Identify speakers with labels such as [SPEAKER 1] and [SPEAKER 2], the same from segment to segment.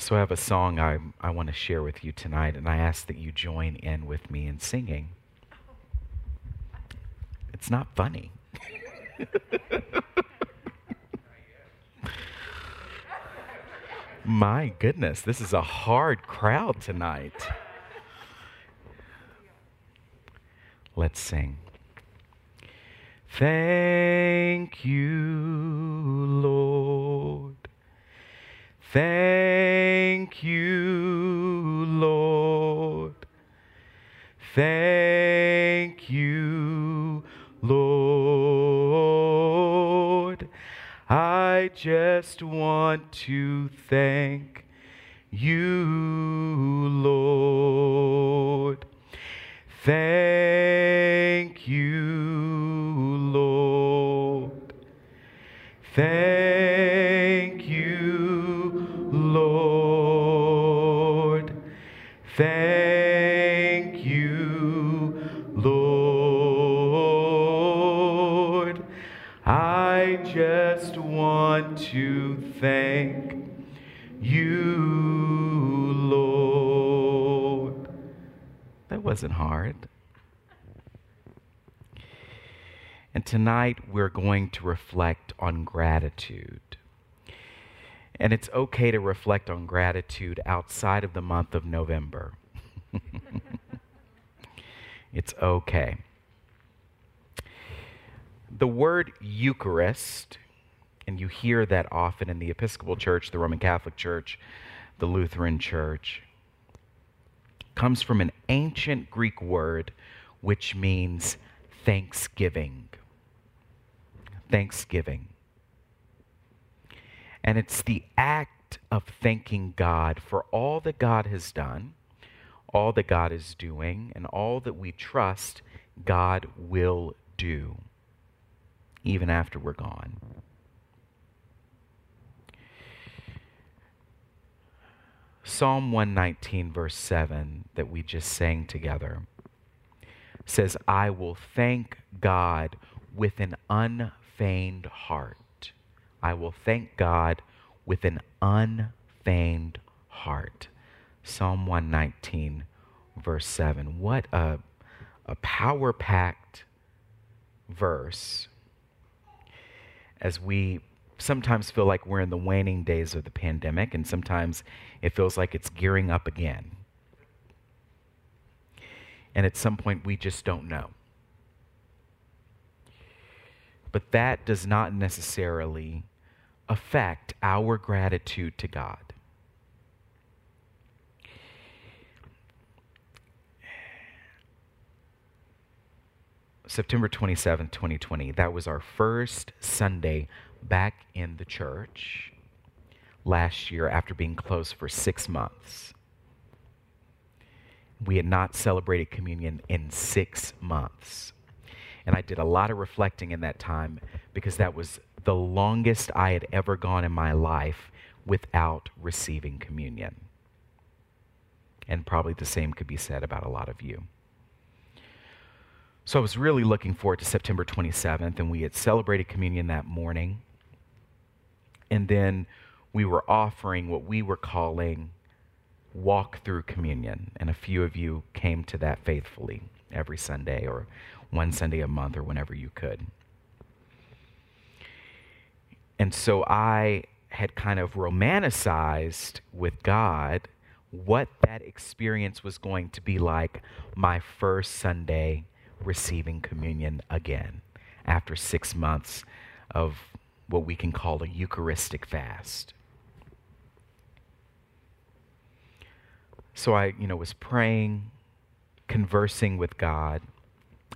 [SPEAKER 1] So, I have a song I, I want to share with you tonight, and I ask that you join in with me in singing. It's not funny. My goodness, this is a hard crowd tonight. Let's sing. Thank you, Lord. Thank you, Lord. Thank you, Lord. I just want to thank you, wasn't hard. And tonight we're going to reflect on gratitude. And it's okay to reflect on gratitude outside of the month of November. it's okay. The word Eucharist, and you hear that often in the Episcopal Church, the Roman Catholic Church, the Lutheran Church, comes from an ancient Greek word which means thanksgiving. Thanksgiving. And it's the act of thanking God for all that God has done, all that God is doing, and all that we trust God will do, even after we're gone. Psalm 119, verse 7, that we just sang together, says, I will thank God with an unfeigned heart. I will thank God with an unfeigned heart. Psalm 119, verse 7. What a, a power packed verse as we sometimes feel like we're in the waning days of the pandemic, and sometimes it feels like it's gearing up again. And at some point, we just don't know. But that does not necessarily affect our gratitude to God. September 27, 2020, that was our first Sunday back in the church last year after being closed for six months. We had not celebrated communion in six months. And I did a lot of reflecting in that time because that was the longest I had ever gone in my life without receiving communion. And probably the same could be said about a lot of you. So I was really looking forward to September 27th, and we had celebrated communion that morning. And then we were offering what we were calling walk through communion. And a few of you came to that faithfully every Sunday or one Sunday a month or whenever you could. And so I had kind of romanticized with God what that experience was going to be like my first Sunday receiving communion again after six months of what we can call a Eucharistic fast. So I, you know, was praying, conversing with God,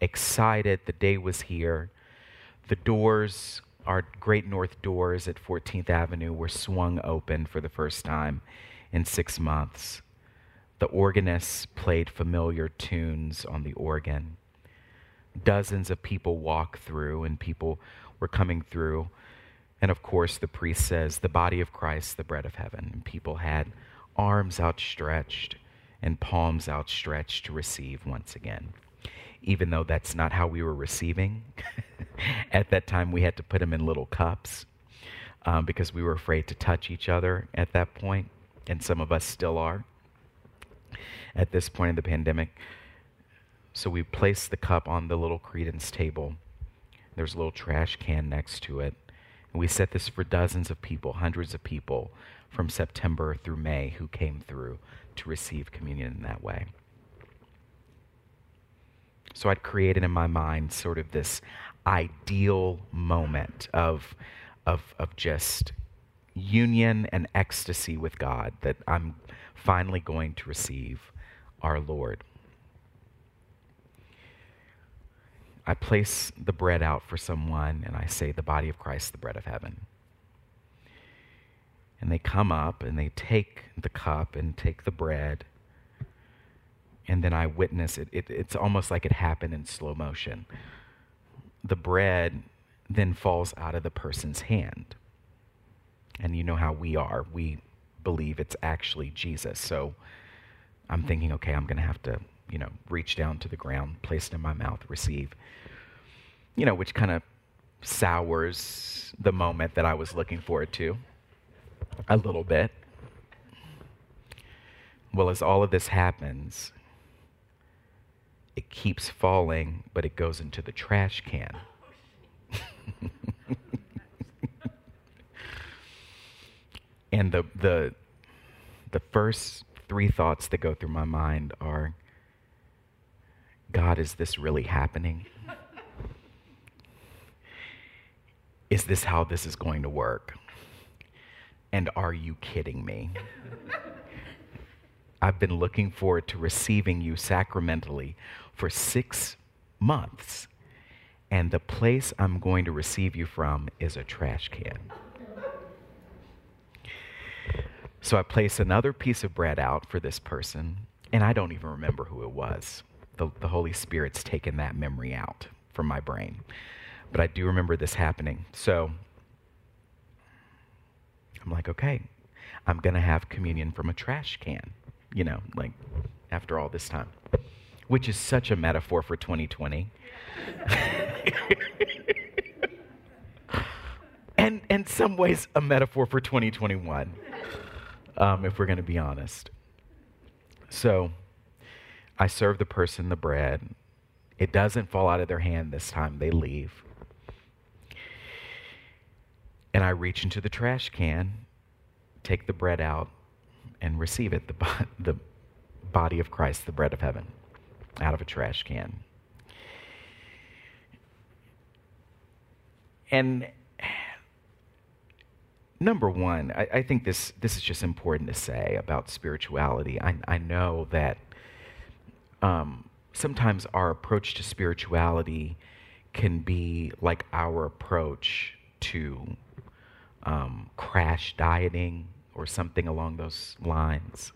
[SPEAKER 1] excited. The day was here. The doors, our great north doors at 14th Avenue, were swung open for the first time in six months. The organists played familiar tunes on the organ. Dozens of people walked through, and people were coming through. And of course, the priest says, The body of Christ, the bread of heaven. And people had arms outstretched and palms outstretched to receive once again. Even though that's not how we were receiving, at that time we had to put them in little cups um, because we were afraid to touch each other at that point and some of us still are at this point in the pandemic. So we place the cup on the little credence table. There's a little trash can next to it. And we set this for dozens of people, hundreds of people from September through May who came through to receive communion in that way. So I'd created in my mind sort of this ideal moment of, of, of just union and ecstasy with God that I'm finally going to receive our Lord. I place the bread out for someone and I say, The body of Christ, the bread of heaven. And they come up and they take the cup and take the bread. And then I witness it. it it's almost like it happened in slow motion. The bread then falls out of the person's hand. And you know how we are. We believe it's actually Jesus. So I'm thinking, okay, I'm going to have to, you know, reach down to the ground, place it in my mouth, receive. You know, which kind of sours the moment that I was looking forward to a little bit. Well, as all of this happens, it keeps falling, but it goes into the trash can. and the, the, the first three thoughts that go through my mind are God, is this really happening? Is this how this is going to work? And are you kidding me? I've been looking forward to receiving you sacramentally for six months, and the place I'm going to receive you from is a trash can. So I place another piece of bread out for this person, and I don't even remember who it was. The, the Holy Spirit's taken that memory out from my brain. But I do remember this happening. So I'm like, okay, I'm going to have communion from a trash can, you know, like after all this time, which is such a metaphor for 2020. and in some ways, a metaphor for 2021 um, if we're going to be honest. So I serve the person the bread. It doesn't fall out of their hand this time, they leave. And I reach into the trash can, take the bread out, and receive it the, the body of Christ, the bread of heaven, out of a trash can. And number one, I, I, think this, this is just important to say about spirituality. I, I know that um, sometimes our approach to spirituality can be like our approach to um, crash dieting or something along those lines,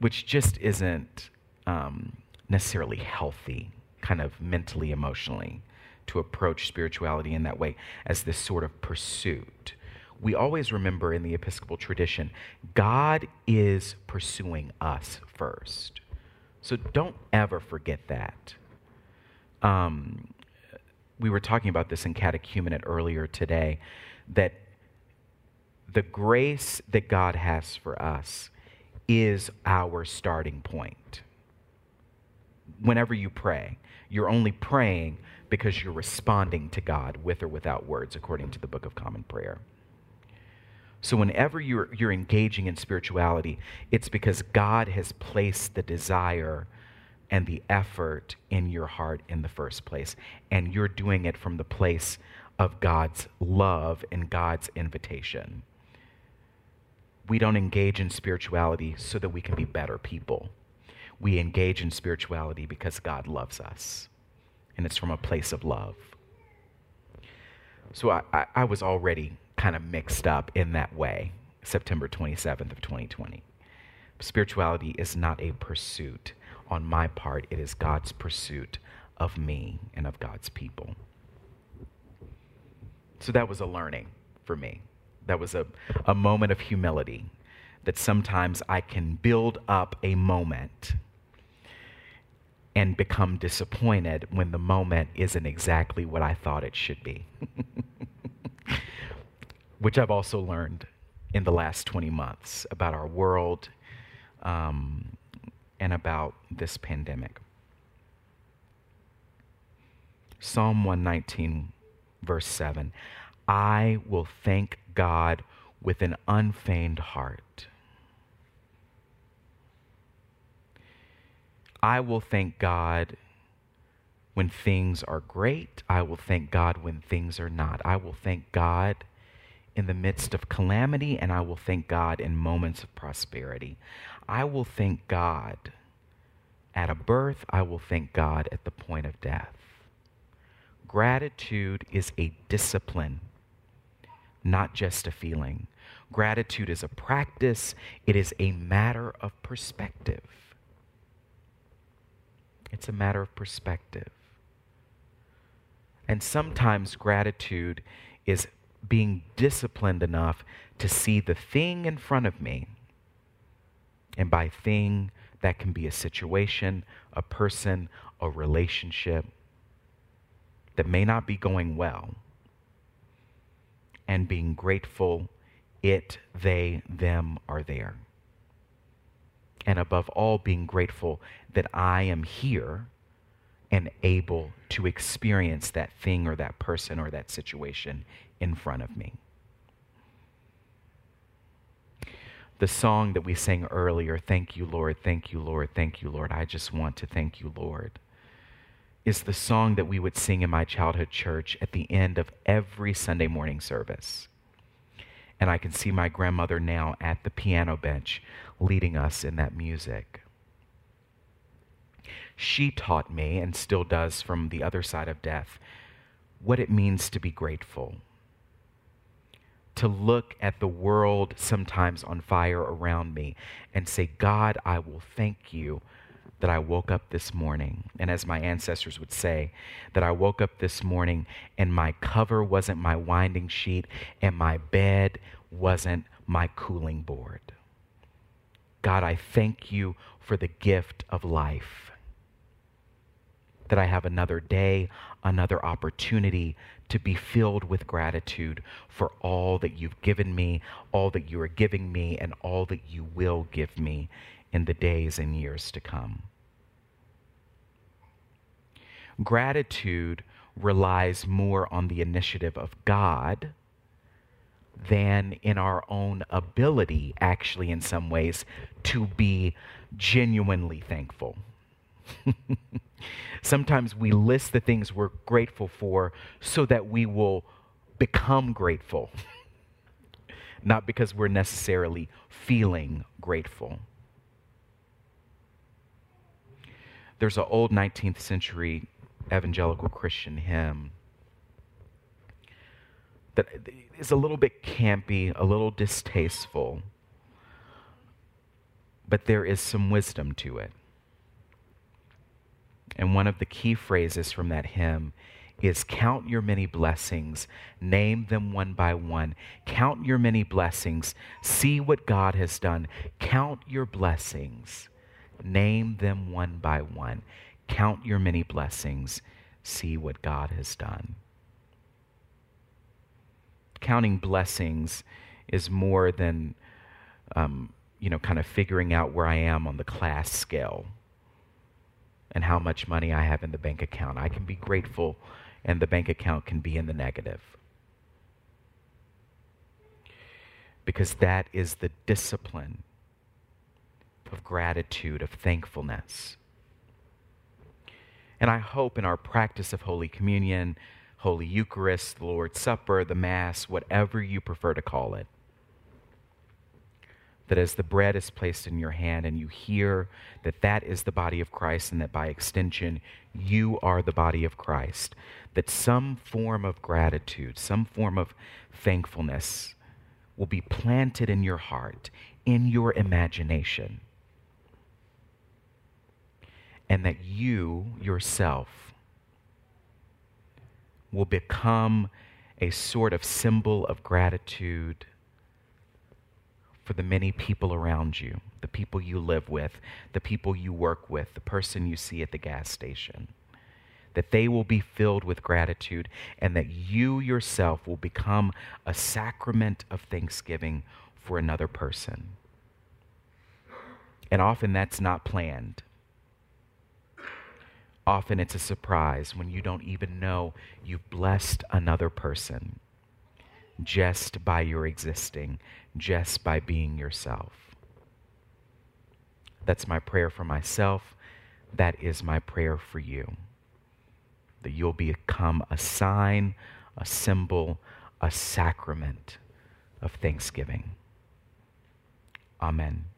[SPEAKER 1] which just isn't um, necessarily healthy, kind of mentally, emotionally, to approach spirituality in that way as this sort of pursuit we always remember in the Episcopal tradition, God is pursuing us first. So don't ever forget that. Um, we were talking about this in catechumenate earlier today that the grace that God has for us is our starting point. Whenever you pray, you're only praying because you're responding to God with or without words, according to the Book of Common Prayer. So, whenever you're, you're engaging in spirituality, it's because God has placed the desire and the effort in your heart in the first place. And you're doing it from the place of God's love and God's invitation. We don't engage in spirituality so that we can be better people. We engage in spirituality because God loves us, and it's from a place of love. So I, I, I was already kind of mixed up in that way, September 27th of 2020. Spirituality is not a pursuit on my part, it is God's pursuit of me and of God's people. So that was a learning for me. That was a, a moment of humility that sometimes I can build up a moment and become disappointed when the moment isn't exactly what I thought it should be. which I've also learned in the last 20 months about our world um, and about this pandemic. Psalm 119, verse 7 I will thank God with an unfeigned heart. I will thank God when things are great. I will thank God when things are not. I will thank God in the midst of calamity, and I will thank God in moments of prosperity. I will thank God at a birth. I will thank God at the point of death. Gratitude is a discipline, not just a feeling. Gratitude is a practice, it is a matter of perspective. It's a matter of perspective. And sometimes gratitude is being disciplined enough to see the thing in front of me. And by thing, that can be a situation, a person, a relationship that may not be going well. And being grateful, it, they, them are there. And above all, being grateful that I am here and able to experience that thing or that person or that situation in front of me. The song that we sang earlier, Thank You, Lord, Thank You, Lord, Thank You, Lord, I just want to thank you, Lord, is the song that we would sing in my childhood church at the end of every Sunday morning service. And I can see my grandmother now at the piano bench leading us in that music she taught me, and still does from the other side of death, what it means to be grateful. To look at the world sometimes on fire around me and say, God, I will thank you that I woke up this morning. And as my ancestors would say, that I woke up this morning and my cover wasn't my winding sheet and my bed wasn't my cooling board. God, I thank you for the gift of life that I have another day, another opportunity to be filled with gratitude for all that you've given me, all that you are giving me, and all that you will give me in the days and years to come. Gratitude relies more on the initiative of God than in our own ability, actually, in some ways, to be genuinely thankful. Sometimes we list the things we're grateful for so that we will become grateful, not because we're necessarily feeling grateful. There's an old 19th century evangelical Christian hymn that is a little bit campy, a little distasteful, but there is some wisdom to it. And one of the key phrases from that hymn is Count your many blessings, name them one by one. Count your many blessings, see what God has done. Count your blessings, name them one by one. Count your many blessings, see what God has done. Counting blessings is more than, um, you know, kind of figuring out where I am on the class scale and how much money I have in the bank account. I can be grateful, and the bank account can be in the negative. Because that is the discipline of gratitude, of thankfulness. And I hope in our practice of Holy Communion, Holy Eucharist, the Lord's Supper, the Mass, whatever you prefer to call it, that as the bread is placed in your hand and you hear that that is the body of Christ and that by extension you are the body of Christ, that some form of gratitude, some form of thankfulness will be planted in your heart, in your imagination, and that you yourself will become a sort of symbol of gratitude for the many people around you, the people you live with, the people you work with, the person you see at the gas station. That they will be filled with gratitude and that you yourself will become a sacrament of thanksgiving for another person. And often that's not planned. Often it's a surprise when you don't even know you've blessed another person just by your existing, just by being yourself. That's my prayer for myself. That is my prayer for you. That you'll become a sign, a symbol, a sacrament of thanksgiving. Amen.